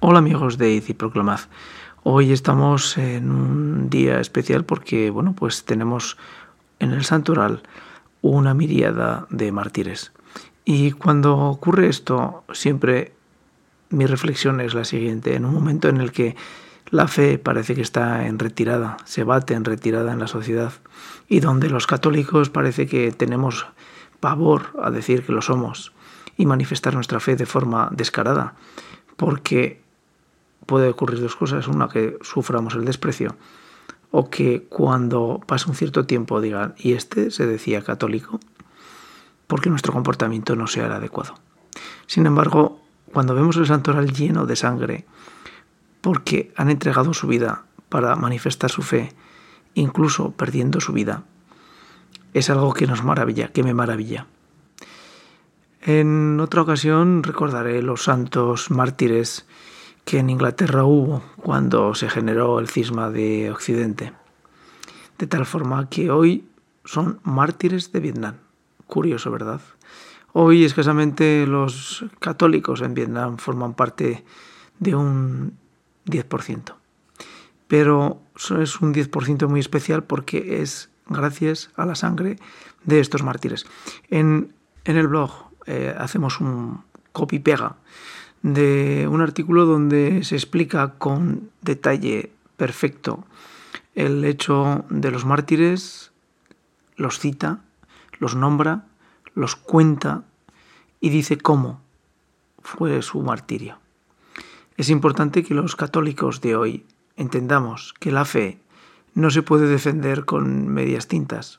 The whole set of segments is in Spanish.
Hola amigos de y Proclamad. Hoy estamos en un día especial porque, bueno, pues tenemos en el santoral una miriada de mártires. Y cuando ocurre esto, siempre mi reflexión es la siguiente. En un momento en el que la fe parece que está en retirada, se bate en retirada en la sociedad, y donde los católicos parece que tenemos pavor a decir que lo somos y manifestar nuestra fe de forma descarada, porque puede ocurrir dos cosas. Una, que suframos el desprecio o que cuando pase un cierto tiempo digan, ¿y este se decía católico? Porque nuestro comportamiento no sea el adecuado. Sin embargo, cuando vemos el santoral lleno de sangre, porque han entregado su vida para manifestar su fe, incluso perdiendo su vida, es algo que nos maravilla, que me maravilla. En otra ocasión recordaré los santos mártires que en Inglaterra hubo cuando se generó el cisma de Occidente. De tal forma que hoy son mártires de Vietnam. Curioso, ¿verdad? Hoy escasamente los católicos en Vietnam forman parte de un 10%. Pero es un 10% muy especial porque es gracias a la sangre de estos mártires. En, el blog eh, hacemos un copy-pega de un artículo donde se explica con detalle perfecto el hecho de los mártires, los cita, los nombra, los cuenta y dice cómo fue su martirio. Es importante que los católicos de hoy entendamos que la fe no se puede defender con medias tintas,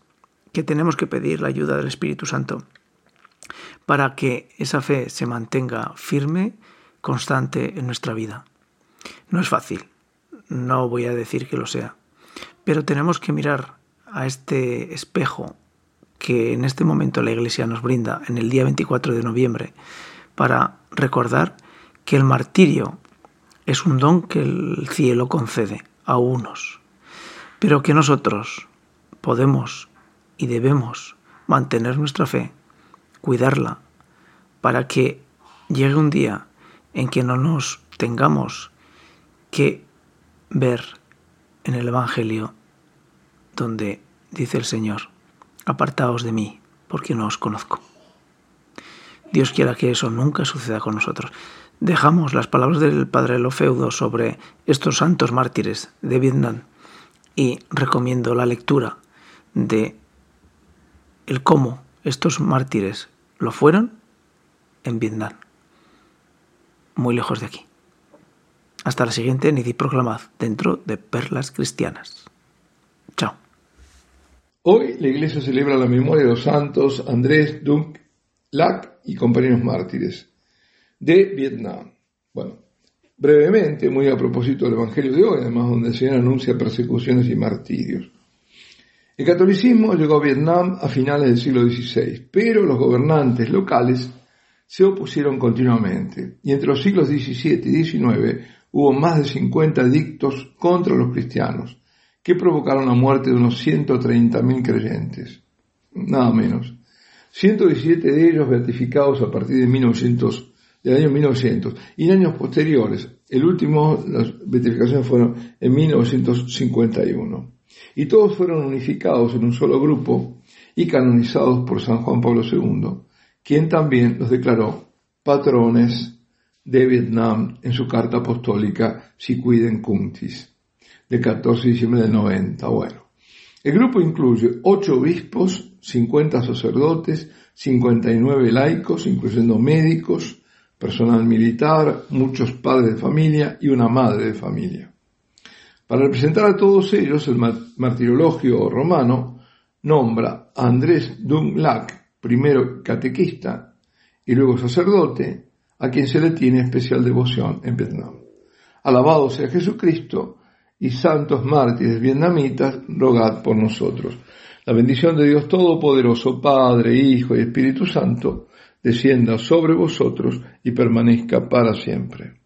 que tenemos que pedir la ayuda del Espíritu Santo para que esa fe se mantenga firme, constante en nuestra vida. No es fácil, no voy a decir que lo sea, pero tenemos que mirar a este espejo que en este momento la Iglesia nos brinda en el día 24 de noviembre para recordar que el martirio es un don que el cielo concede a unos, pero que nosotros podemos y debemos mantener nuestra fe cuidarla, para que llegue un día en que no nos tengamos que ver en el Evangelio donde dice el Señor, apartaos de mí, porque no os conozco. Dios quiera que eso nunca suceda con nosotros. Dejamos las palabras del Padre Lofeudo sobre estos santos mártires de Vietnam y recomiendo la lectura de el cómo estos mártires lo fueron en Vietnam, muy lejos de aquí. Hasta la siguiente Nidi Proclamad dentro de Perlas Cristianas. Chao. Hoy la iglesia celebra la memoria de los santos Andrés Dunk Lac y compañeros mártires de Vietnam. Bueno, brevemente, muy a propósito del Evangelio de hoy, además donde se anuncia persecuciones y martirios. El catolicismo llegó a Vietnam a finales del siglo XVI, pero los gobernantes locales se opusieron continuamente y entre los siglos XVII y XIX hubo más de 50 edictos contra los cristianos que provocaron la muerte de unos 130.000 creyentes, nada menos. 117 de ellos beatificados a partir de 1900, del año 1900 y en años posteriores. El último, las beatificaciones fueron en 1951 y todos fueron unificados en un solo grupo y canonizados por San Juan Pablo II, quien también los declaró patrones de Vietnam en su carta apostólica Si Cuiden Cuntis, de 14 de diciembre del 90. Bueno, el grupo incluye ocho obispos, 50 sacerdotes, 59 laicos, incluyendo médicos, personal militar, muchos padres de familia y una madre de familia. Para representar a todos ellos, el martirologio romano nombra a Andrés Dunlac, primero catequista y luego sacerdote, a quien se le tiene especial devoción en Vietnam. Alabado sea Jesucristo y santos mártires vietnamitas, rogad por nosotros. La bendición de Dios Todopoderoso, Padre, Hijo y Espíritu Santo, descienda sobre vosotros y permanezca para siempre.